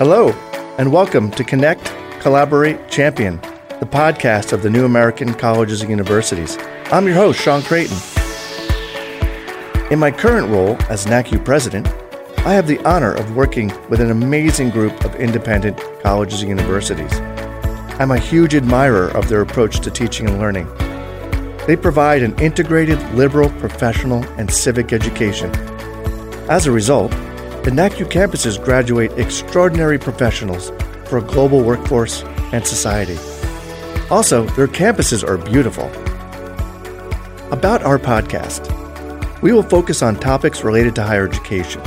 Hello, and welcome to Connect, Collaborate, Champion, the podcast of the New American Colleges and Universities. I'm your host, Sean Creighton. In my current role as NACU president, I have the honor of working with an amazing group of independent colleges and universities. I'm a huge admirer of their approach to teaching and learning. They provide an integrated liberal, professional, and civic education. As a result, the NACU campuses graduate extraordinary professionals for a global workforce and society. Also, their campuses are beautiful. About our podcast, we will focus on topics related to higher education.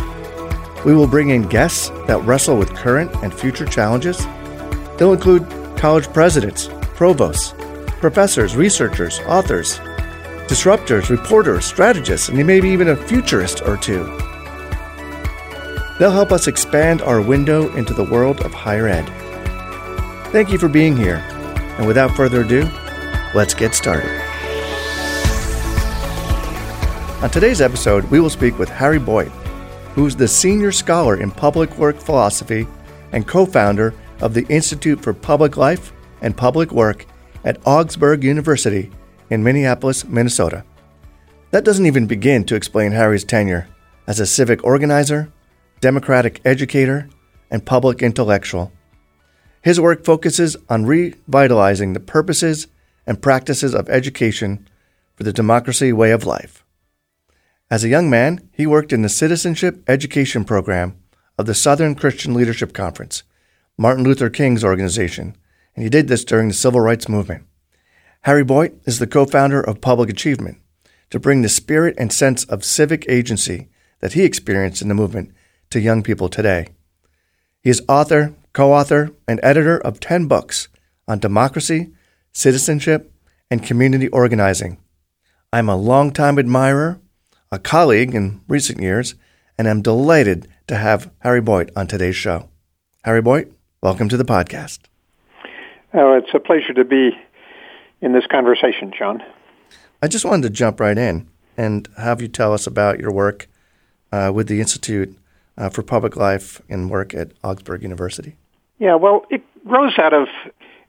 We will bring in guests that wrestle with current and future challenges. They'll include college presidents, provosts, professors, researchers, authors, disruptors, reporters, strategists, and maybe even a futurist or two. They'll help us expand our window into the world of higher ed. Thank you for being here. And without further ado, let's get started. On today's episode, we will speak with Harry Boyte, who's the senior scholar in public work philosophy and co founder of the Institute for Public Life and Public Work at Augsburg University in Minneapolis, Minnesota. That doesn't even begin to explain Harry's tenure as a civic organizer, democratic educator, and public intellectual. His work focuses on revitalizing the purposes and practices of education for the democracy way of life. As a young man, he worked in the Citizenship Education Program of the Southern Christian Leadership Conference, Martin Luther King's organization, and he did this during the Civil Rights Movement. Harry Boyte is the co founder of Public Achievement to bring the spirit and sense of civic agency that he experienced in the movement to young people today. He is author, co author, and editor of 10 books on democracy, citizenship, and community organizing. I'm a longtime admirer, a colleague in recent years, and I'm delighted to have Harry Boyte on today's show. Harry Boyte, welcome to the podcast. Oh, it's a pleasure to be in this conversation, John. I just wanted to jump right in and have you tell us about your work uh, with the Institute uh, for Public Life and work at Augsburg University? Yeah, well, it rose out of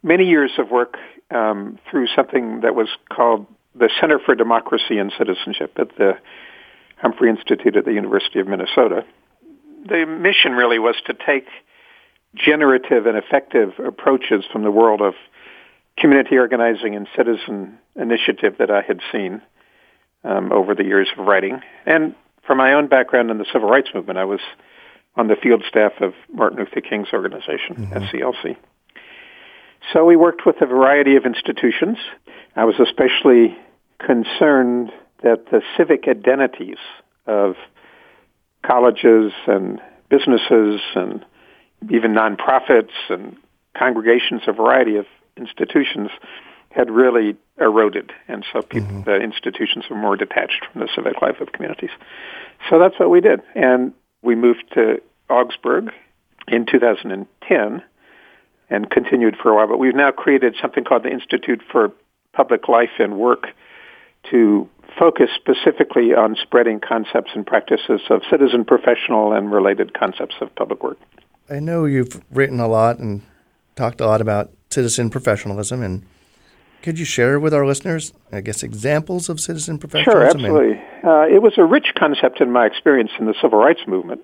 many years of work um, through something that was called the Center for Democracy and Citizenship at the Humphrey Institute at the University of Minnesota. The mission really was to take generative and effective approaches from the world of community organizing and citizen initiative that I had seen um, over the years of writing, and from my own background in the civil rights movement, I was on the field staff of Martin Luther King's organization, mm-hmm. SCLC. So we worked with a variety of institutions. I was especially concerned that the civic identities of colleges and businesses and even nonprofits and congregations, a variety of institutions, had really eroded, and so people, mm-hmm. the institutions were more detached from the civic life of communities. So that's what we did, and we moved to Augsburg in 2010 and continued for a while. But we've now created something called the Institute for Public Life and Work to focus specifically on spreading concepts and practices of citizen, professional, and related concepts of public work. I know you've written a lot and talked a lot about citizen professionalism and could you share with our listeners, I guess, examples of citizen professionalism? Sure, absolutely. Uh, it was a rich concept in my experience in the civil rights movement.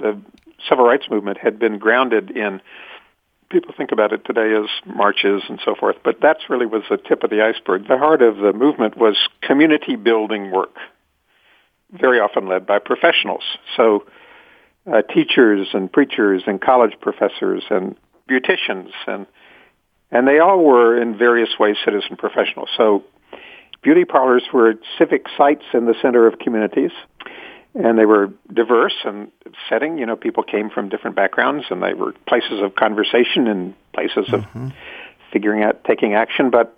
The civil rights movement had been grounded in people think about it today as marches and so forth, but that's really was the tip of the iceberg. The heart of the movement was community building work, very often led by professionals. So uh, teachers and preachers and college professors and beauticians and and they all were in various ways citizen professionals. So beauty parlors were civic sites in the center of communities, and they were diverse and setting. You know, people came from different backgrounds, and they were places of conversation and places mm-hmm. of figuring out, taking action. But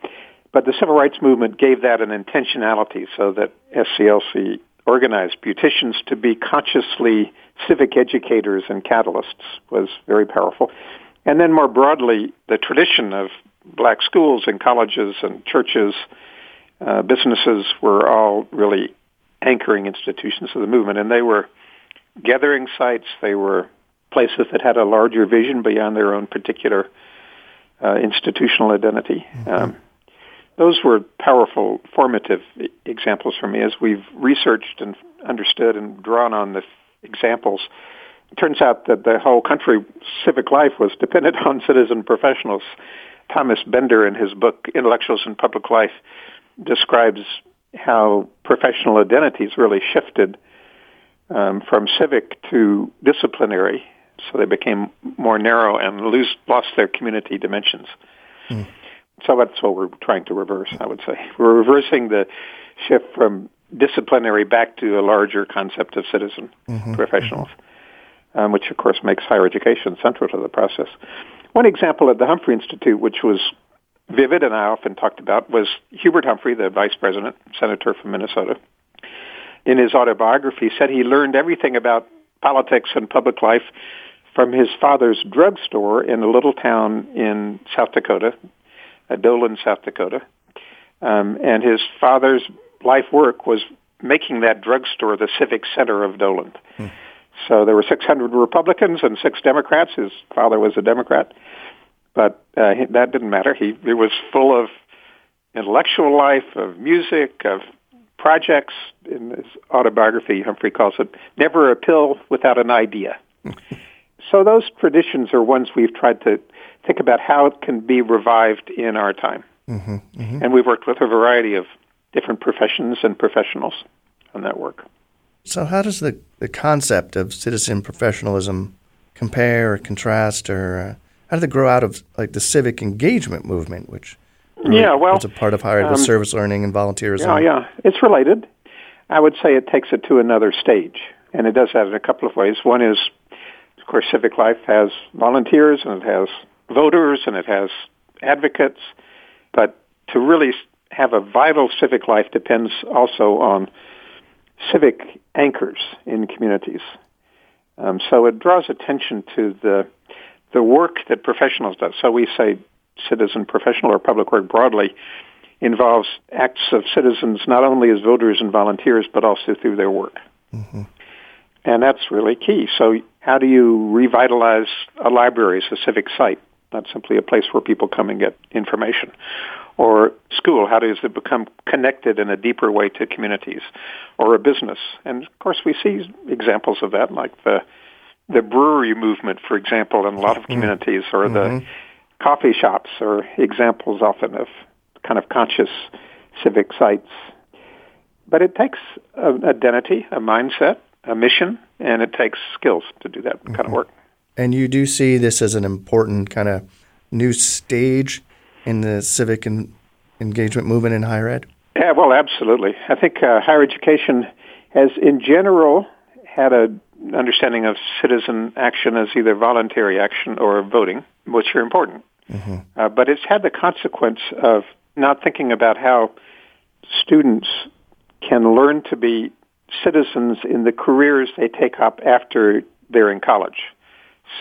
but the civil rights movement gave that an intentionality, so that SCLC organized beauticians to be consciously civic educators and catalysts was very powerful. And then more broadly, the tradition of black schools and colleges and churches, uh, businesses were all really anchoring institutions of the movement. And they were gathering sites, they were places that had a larger vision beyond their own particular uh, institutional identity. Mm-hmm. Um, those were powerful, formative examples for me as we've researched and understood and drawn on the examples. It turns out that the whole country civic life was dependent on citizen professionals. Thomas Bender, in his book Intellectuals in Public Life, describes how professional identities really shifted um, from civic to disciplinary, so they became more narrow and lose, lost their community dimensions. Mm. So that's what we're trying to reverse, I would say. We're reversing the shift from disciplinary back to a larger concept of citizen mm-hmm, professionals, mm-hmm. Um, which of course makes higher education central to the process. One example at the Humphrey Institute, which was vivid and I often talked about, was Hubert Humphrey, the vice president, senator from Minnesota. In his autobiography, said he learned everything about politics and public life from his father's drugstore in a little town in South Dakota Doland, South Dakota. Um, and his father's life work was making that drugstore the civic center of Doland. Hmm. So there were 600 Republicans and six Democrats. His father was a Democrat, but uh, that didn't matter. He it was full of intellectual life, of music, of projects. In his autobiography, Humphrey calls it "Never a pill without an idea." so those traditions are ones we've tried to think about how it can be revived in our time. Mm-hmm, mm-hmm. And we've worked with a variety of different professions and professionals on that work. So, how does the, the concept of citizen professionalism compare or contrast, or uh, how did it grow out of like the civic engagement movement, which really yeah, well, was a part of higher um, service learning and volunteerism? Yeah, yeah, it's related. I would say it takes it to another stage, and it does that in a couple of ways. One is, of course, civic life has volunteers and it has voters and it has advocates, but to really have a vital civic life depends also on civic anchors in communities. Um, so it draws attention to the the work that professionals do. So we say citizen professional or public work broadly involves acts of citizens not only as voters and volunteers but also through their work. Mm-hmm. And that's really key. So how do you revitalize a library as a civic site? not simply a place where people come and get information. Or school, how does it become connected in a deeper way to communities? Or a business. And of course we see examples of that, like the the brewery movement, for example, in a lot of mm-hmm. communities, or mm-hmm. the coffee shops are examples often of kind of conscious civic sites. But it takes an identity, a mindset, a mission, and it takes skills to do that mm-hmm. kind of work. And you do see this as an important kind of new stage in the civic and engagement movement in higher ed? Yeah, well, absolutely. I think uh, higher education has, in general, had an understanding of citizen action as either voluntary action or voting, which are important. Mm-hmm. Uh, but it's had the consequence of not thinking about how students can learn to be citizens in the careers they take up after they're in college.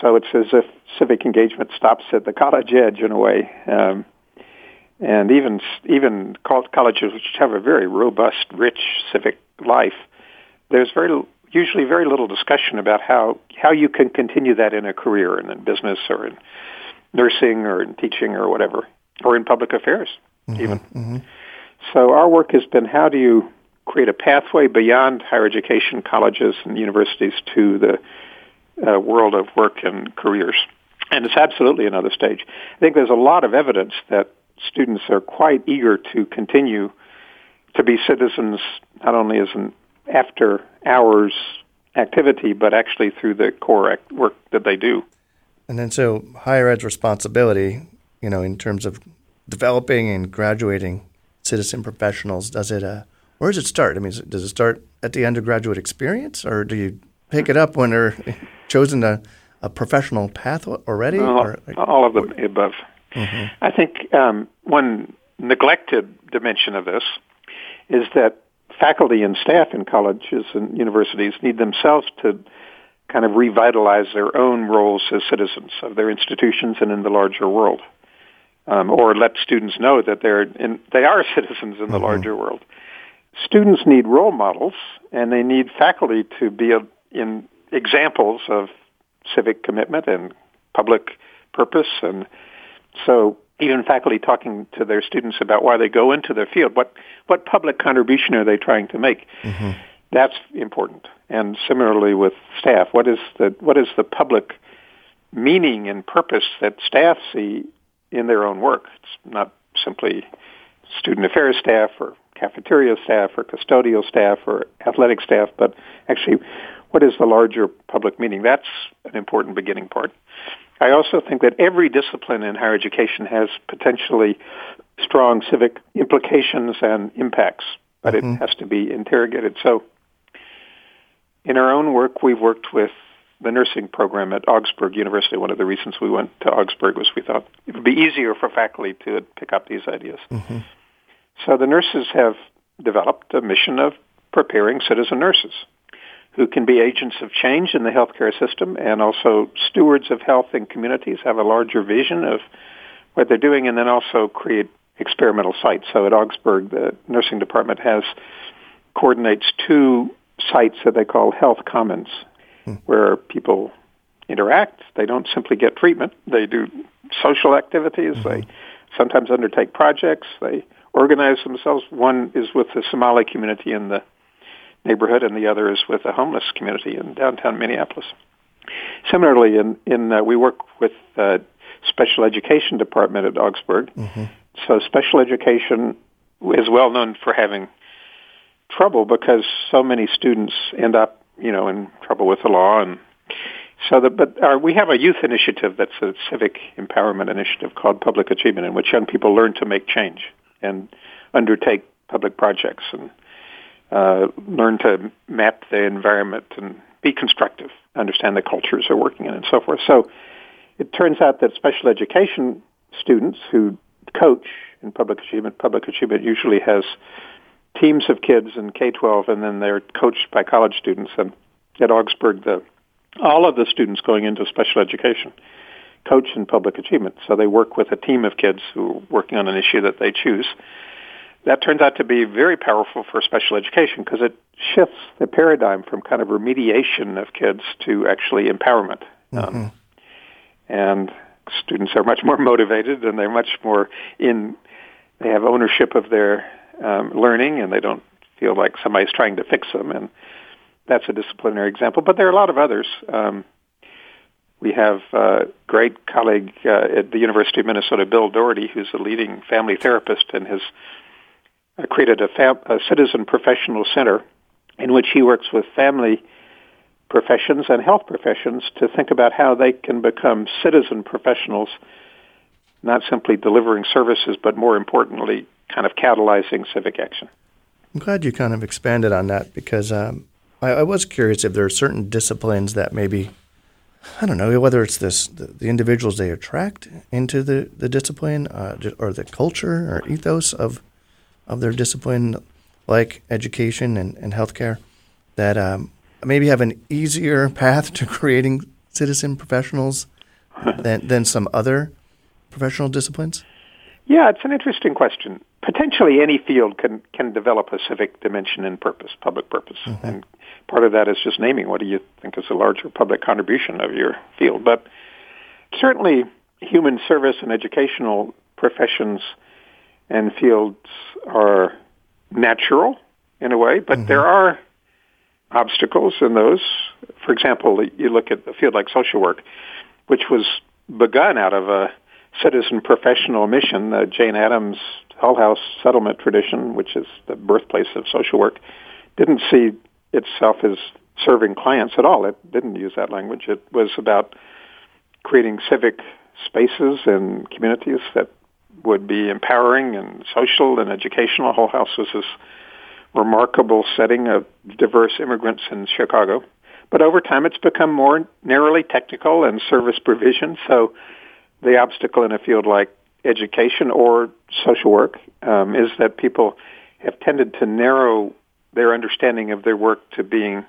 So it's as if civic engagement stops at the college edge in a way. Um, and even even colleges which have a very robust, rich civic life, there's very usually very little discussion about how how you can continue that in a career in, in business or in nursing or in teaching or whatever or in public affairs mm-hmm, even. Mm-hmm. So our work has been how do you create a pathway beyond higher education, colleges and universities to the uh, world of work and careers. And it's absolutely another stage. I think there's a lot of evidence that students are quite eager to continue to be citizens, not only as an after hours activity, but actually through the core work that they do. And then, so higher ed's responsibility, you know, in terms of developing and graduating citizen professionals, does it, uh, where does it start? I mean, does it start at the undergraduate experience, or do you pick it up when they're chosen a, a professional path already? All, or, like, all of the above. Mm-hmm. I think um, one neglected dimension of this is that faculty and staff in colleges and universities need themselves to kind of revitalize their own roles as citizens of their institutions and in the larger world, um, or let students know that they're in, they are citizens in the mm-hmm. larger world. Students need role models, and they need faculty to be a, in examples of civic commitment and public purpose. And so even faculty talking to their students about why they go into their field, what, what public contribution are they trying to make? Mm-hmm. That's important. And similarly with staff, what is the, what is the public meaning and purpose that staff see in their own work? It's not simply student affairs staff or cafeteria staff or custodial staff or athletic staff, but actually what is the larger public meaning? That's an important beginning part. I also think that every discipline in higher education has potentially strong civic implications and impacts, but mm-hmm. it has to be interrogated. So in our own work, we've worked with the nursing program at Augsburg University. One of the reasons we went to Augsburg was we thought it would be easier for faculty to pick up these ideas. Mm-hmm. So the nurses have developed a mission of preparing citizen nurses who can be agents of change in the healthcare system and also stewards of health in communities, have a larger vision of what they're doing, and then also create experimental sites. So at Augsburg, the nursing department has coordinates two sites that they call health commons, hmm. where people interact. They don't simply get treatment. They do social activities. Mm-hmm. They sometimes undertake projects. They organize themselves. One is with the Somali community in the neighborhood, and the other is with a homeless community in downtown Minneapolis. Similarly, in, in uh, we work with uh, special education department at Augsburg. Mm-hmm. So special education is well known for having trouble because so many students end up, you know, in trouble with the law and so the, but our, we have a youth initiative that's a civic empowerment initiative called Public Achievement, in which young people learn to make change and undertake public projects and uh, learn to map the environment and be constructive, understand the cultures they're working in, and so forth. So it turns out that special education students who coach in public achievement, public achievement usually has teams of kids in K-12, and then they're coached by college students. And at Augsburg, the all of the students going into special education coach in public achievement. So they work with a team of kids who are working on an issue that they choose. That turns out to be very powerful for special education because it shifts the paradigm from kind of remediation of kids to actually empowerment. Mm-hmm. Um, and students are much more motivated and they're much more in, they have ownership of their um, learning and they don't feel like somebody's trying to fix them. And that's a disciplinary example. But there are a lot of others. Um, we have a great colleague uh, at the University of Minnesota, Bill Doherty, who's a leading family therapist and has uh, created a, fam- a citizen professional center in which he works with family professions and health professions to think about how they can become citizen professionals, not simply delivering services, but more importantly, kind of catalyzing civic action. I'm glad you kind of expanded on that because um, I, I, was curious if there are certain disciplines that maybe I don't know whether it's this the, the individuals they attract into the the discipline uh, or the culture or ethos of of their discipline, like education and, and healthcare, that um, maybe have an easier path to creating citizen professionals than than some other professional disciplines. Yeah, it's an interesting question. Potentially, any field can can develop a civic dimension and purpose, public purpose, mm-hmm. and part of that is just naming what do you think is a larger public contribution of your field. But certainly, human service and educational professions and fields are natural in a way, but mm-hmm. there are obstacles in those. For example, you look at a field like social work, which was begun out of a citizen professional mission, the Jane Addams Hull House settlement tradition, which is the birthplace of social work, didn't see itself as serving clients at all. It didn't use that language. It was about creating civic spaces and communities that would be empowering and social and educational. Hull House was this remarkable setting of diverse immigrants in Chicago. But over time, it's become more narrowly technical and service provision. So the obstacle in a field like education or social work um, is that people have tended to narrow their understanding of their work to being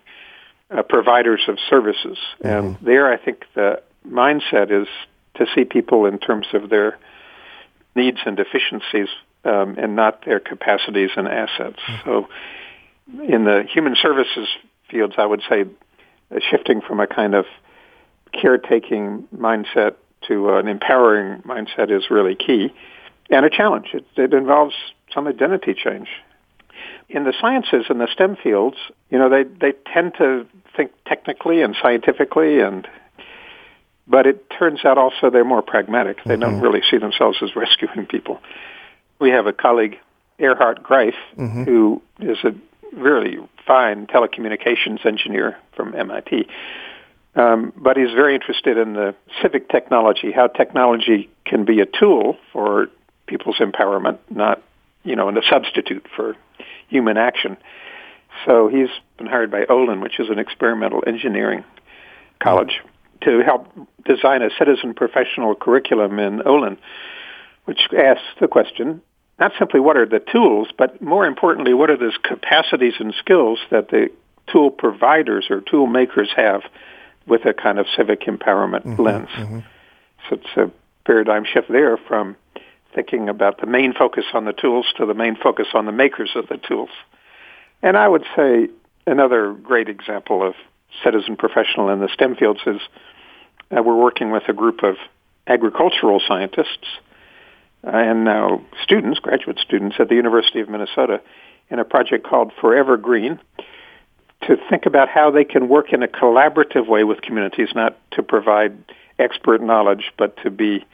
uh, providers of services. Mm-hmm. And there, I think the mindset is to see people in terms of their needs and deficiencies um, and not their capacities and assets. Mm-hmm. So in the human services fields, I would say uh, shifting from a kind of caretaking mindset to an empowering mindset is really key and a challenge. It, it involves some identity change. In the sciences and the STEM fields, you know, they, they tend to think technically and scientifically and but it turns out also they're more pragmatic. They mm-hmm. don't really see themselves as rescuing people. We have a colleague, Erhard Greif, mm-hmm. who is a really fine telecommunications engineer from MIT. Um, but he's very interested in the civic technology, how technology can be a tool for people's empowerment, not, you know, a substitute for human action. So he's been hired by Olin, which is an experimental engineering college, to help design a citizen professional curriculum in Olin, which asks the question, not simply what are the tools, but more importantly, what are the capacities and skills that the tool providers or tool makers have with a kind of civic empowerment mm-hmm, lens. Mm-hmm. So it's a paradigm shift there from thinking about the main focus on the tools to the main focus on the makers of the tools. And I would say another great example of citizen professional in the STEM fields is uh, we're working with a group of agricultural scientists uh, and now students, graduate students at the University of Minnesota in a project called Forever Green to think about how they can work in a collaborative way with communities, not to provide expert knowledge, but to be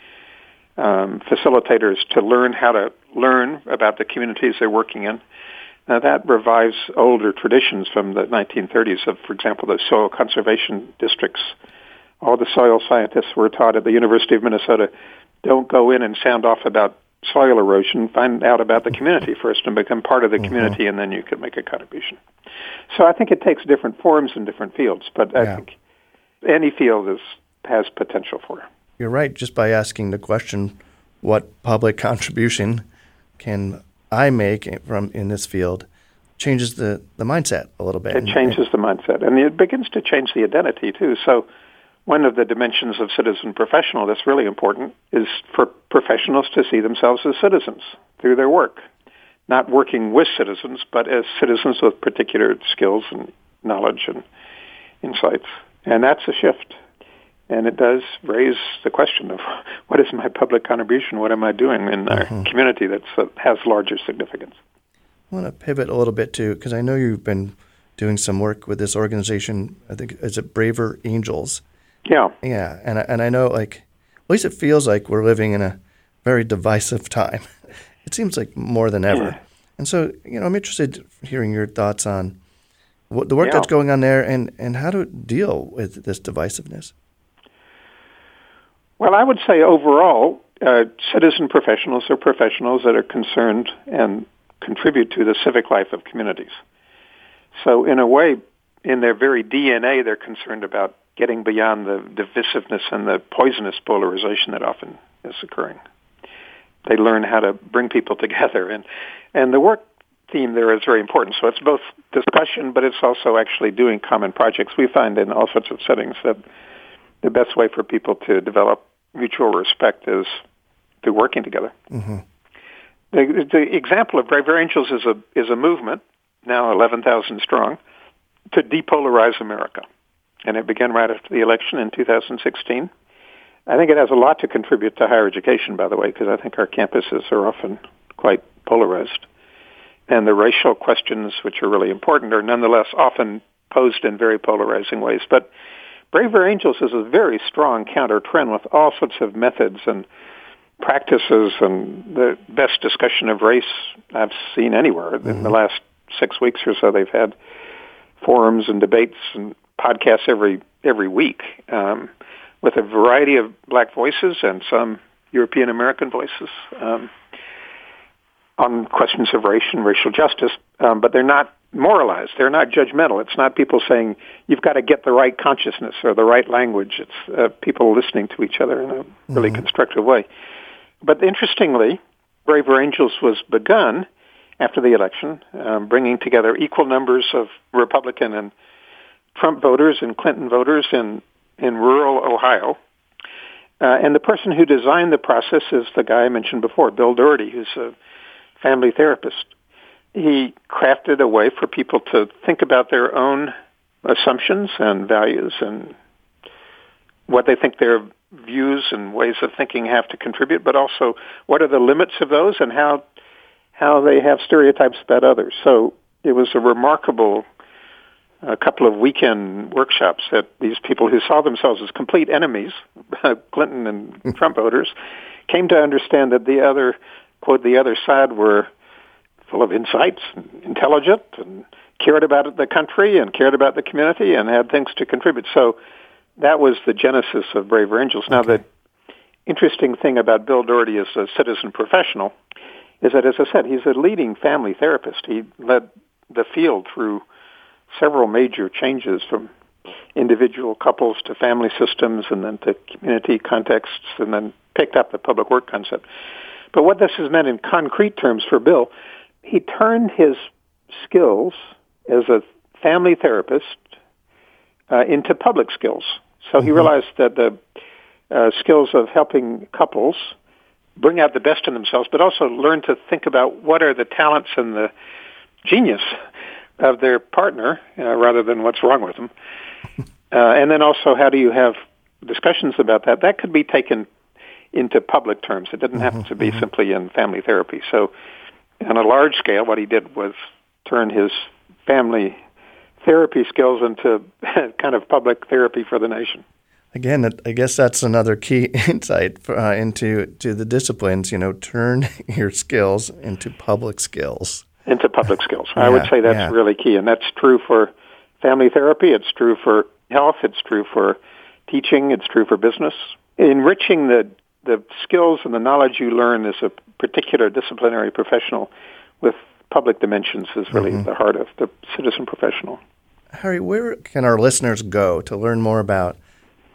um, facilitators to learn how to learn about the communities they're working in. Now that revives older traditions from the 1930s of, for example, the soil conservation districts. All the soil scientists were taught at the University of Minnesota don't go in and sound off about soil erosion. Find out about the community first and become part of the mm-hmm. community, and then you can make a contribution. So I think it takes different forms in different fields, but yeah. I think any field is has potential for. You're right. Just by asking the question, what public contribution can I make from in this field, changes the, the mindset a little bit. It changes the mindset, and it begins to change the identity too. So one of the dimensions of citizen professional that's really important is for professionals to see themselves as citizens through their work, not working with citizens, but as citizens with particular skills and knowledge and insights. And that's a shift. And it does raise the question of what is my public contribution? What am I doing in our mm-hmm. community that uh, has larger significance? I want to pivot a little bit too, because I know you've been doing some work with this organization. I think is it Braver Angels, yeah. Yeah, and I, and I know like at least it feels like we're living in a very divisive time. It seems like more than ever. Yeah. And so, you know, I'm interested in hearing your thoughts on what the work yeah. that's going on there and, and how to deal with this divisiveness. Well, I would say overall, uh, citizen professionals are professionals that are concerned and contribute to the civic life of communities. So, in a way, in their very DNA, they're concerned about getting beyond the divisiveness and the poisonous polarization that often is occurring. They learn how to bring people together, and and the work theme there is very important. So it's both discussion, but it's also actually doing common projects. We find in all sorts of settings that the best way for people to develop mutual respect is through working together. Mm-hmm. The, the example of Braver Angels is a is a movement now eleven thousand strong to depolarize America and it began right after the election in 2016. I think it has a lot to contribute to higher education, by the way, because I think our campuses are often quite polarized. And the racial questions, which are really important, are nonetheless often posed in very polarizing ways. But Braver Angels is a very strong counter trend with all sorts of methods and practices and the best discussion of race I've seen anywhere mm-hmm. in the mm-hmm. last six weeks or so. They've had forums and debates and podcasts every every week um, with a variety of black voices and some European American voices um, on questions of race and racial justice. Um, but they're not moralized. They're not judgmental. It's not people saying you've got to get the right consciousness or the right language. It's uh, people listening to each other in a really mm-hmm. constructive way. But interestingly, Braver Angels was begun after the election, um, bringing together equal numbers of Republican and Trump voters and Clinton voters in, in rural Ohio. Uh, and the person who designed the process is the guy I mentioned before, Bill Doherty, who's a family therapist. He crafted a way for people to think about their own assumptions and values and what they think their views and ways of thinking have to contribute, but also what are the limits of those and how how they have stereotypes about others. So it was a remarkable a couple of weekend workshops that these people who saw themselves as complete enemies, Clinton and Trump voters, came to understand that the other, quote, the other side were full of insights, and intelligent, and cared about the country and cared about the community and had things to contribute. So that was the genesis of Braver Angels. Now, the interesting thing about Bill Doherty as a citizen professional is that, as I said, he's a leading family therapist. He led the field through several major changes from individual couples to family systems and then to community contexts and then picked up the public work concept. But what this has meant in concrete terms for Bill, he turned his skills as a family therapist uh, into public skills. So he mm-hmm. realized that the uh, skills of helping couples bring out the best in themselves, but also learn to think about what are the talents and the genius of their partner uh, rather than what's wrong with them. Uh, and then also, how do you have discussions about that? That could be taken into public terms. It didn't have mm-hmm, to be mm-hmm. simply in family therapy. So, on a large scale, what he did was turn his family therapy skills into kind of public therapy for the nation. Again, I guess that's another key insight uh, into to the disciplines. You know, turn your skills into public skills into public skills. yeah, I would say that's yeah. really key, and that's true for family therapy. It's true for health. It's true for teaching. It's true for business. Enriching the the skills and the knowledge you learn as a particular disciplinary professional with public dimensions is really mm-hmm. the heart of the citizen professional. Harry, where can our listeners go to learn more about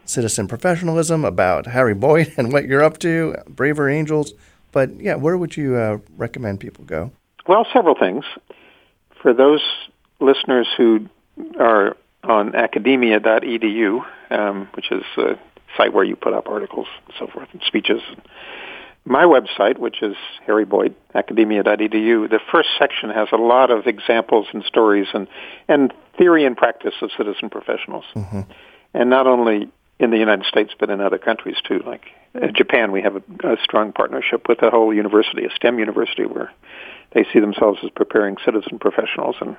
citizen professionalism, about Harry Boyte and what you're up to, Braver Angels? But yeah, where would you uh, recommend people go? Well, several things. For those listeners who are on academia.edu, um, which is a site where you put up articles and so forth and speeches. My website, which is Harry Boyte, academia.edu, the first section has a lot of examples and stories and, and theory and practice of citizen professionals. Mm-hmm. And not only in the United States, but in other countries too. Like uh, Japan, we have a, a strong partnership with a whole university, a STEM university, where they see themselves as preparing citizen professionals and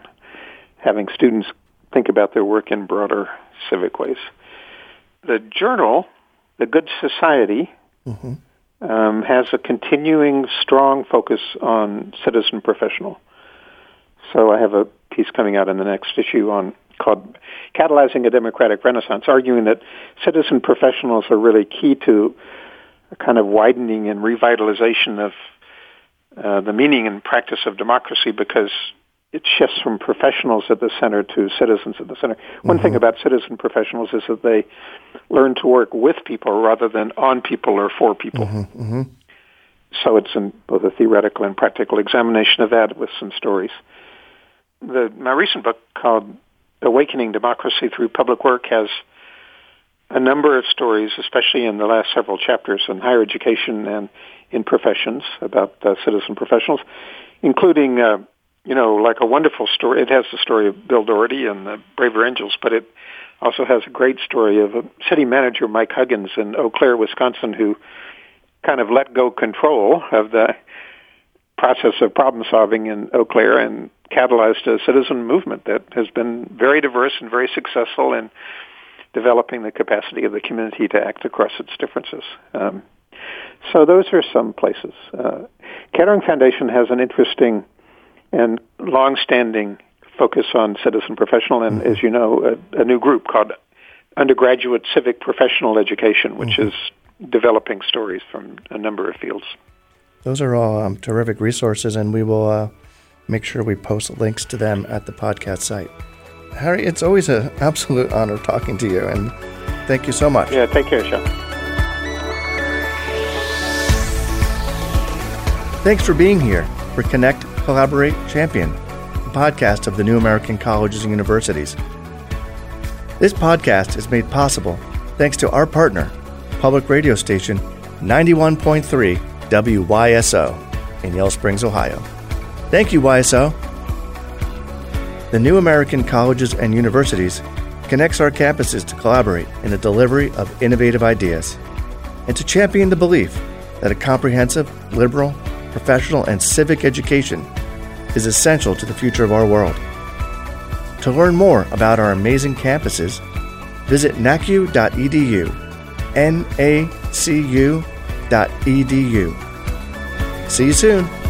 having students think about their work in broader civic ways. The journal, The Good Society, mm-hmm. um, has a continuing strong focus on citizen professional. So I have a piece coming out in the next issue on called Catalyzing a Democratic Renaissance, arguing that citizen professionals are really key to a kind of widening and revitalization of uh, the meaning and practice of democracy because it shifts from professionals at the center to citizens at the center. One mm-hmm. thing about citizen professionals is that they learn to work with people rather than on people or for people. Mm-hmm. Mm-hmm. So it's in both a theoretical and practical examination of that with some stories. The, my recent book called Awakening Democracy Through Public Work has a number of stories, especially in the last several chapters on higher education and in professions about uh, citizen professionals, including, uh, you know, like a wonderful story. It has the story of Bill Doherty and the Braver Angels, but it also has a great story of a city manager, Mike Huggins, in Eau Claire, Wisconsin, who kind of let go control of the process of problem solving in Eau Claire and catalyzed a citizen movement that has been very diverse and very successful in developing the capacity of the community to act across its differences. Um, so those are some places. Uh, Kettering Foundation has an interesting and long-standing focus on citizen professional, and mm-hmm. as you know, a, a, new group called Undergraduate Civic Professional Education, which mm-hmm. is developing stories from a number of fields. Those are all um, terrific resources, and we will uh, make sure we post links to them at the podcast site. Harry, it's always an absolute honor talking to you, and thank you so much. Yeah, take care, Sean. Thanks for being here for Connect, Collaborate, Champion, the podcast of the New American Colleges and Universities. This podcast is made possible thanks to our partner, public radio station 91.3 WYSO in Yellow Springs, Ohio. Thank you, YSO. The New American Colleges and Universities connects our campuses to collaborate in the delivery of innovative ideas and to champion the belief that a comprehensive, liberal, professional, and civic education is essential to the future of our world. To learn more about our amazing campuses, visit nacu.edu, nacu.edu. See you soon.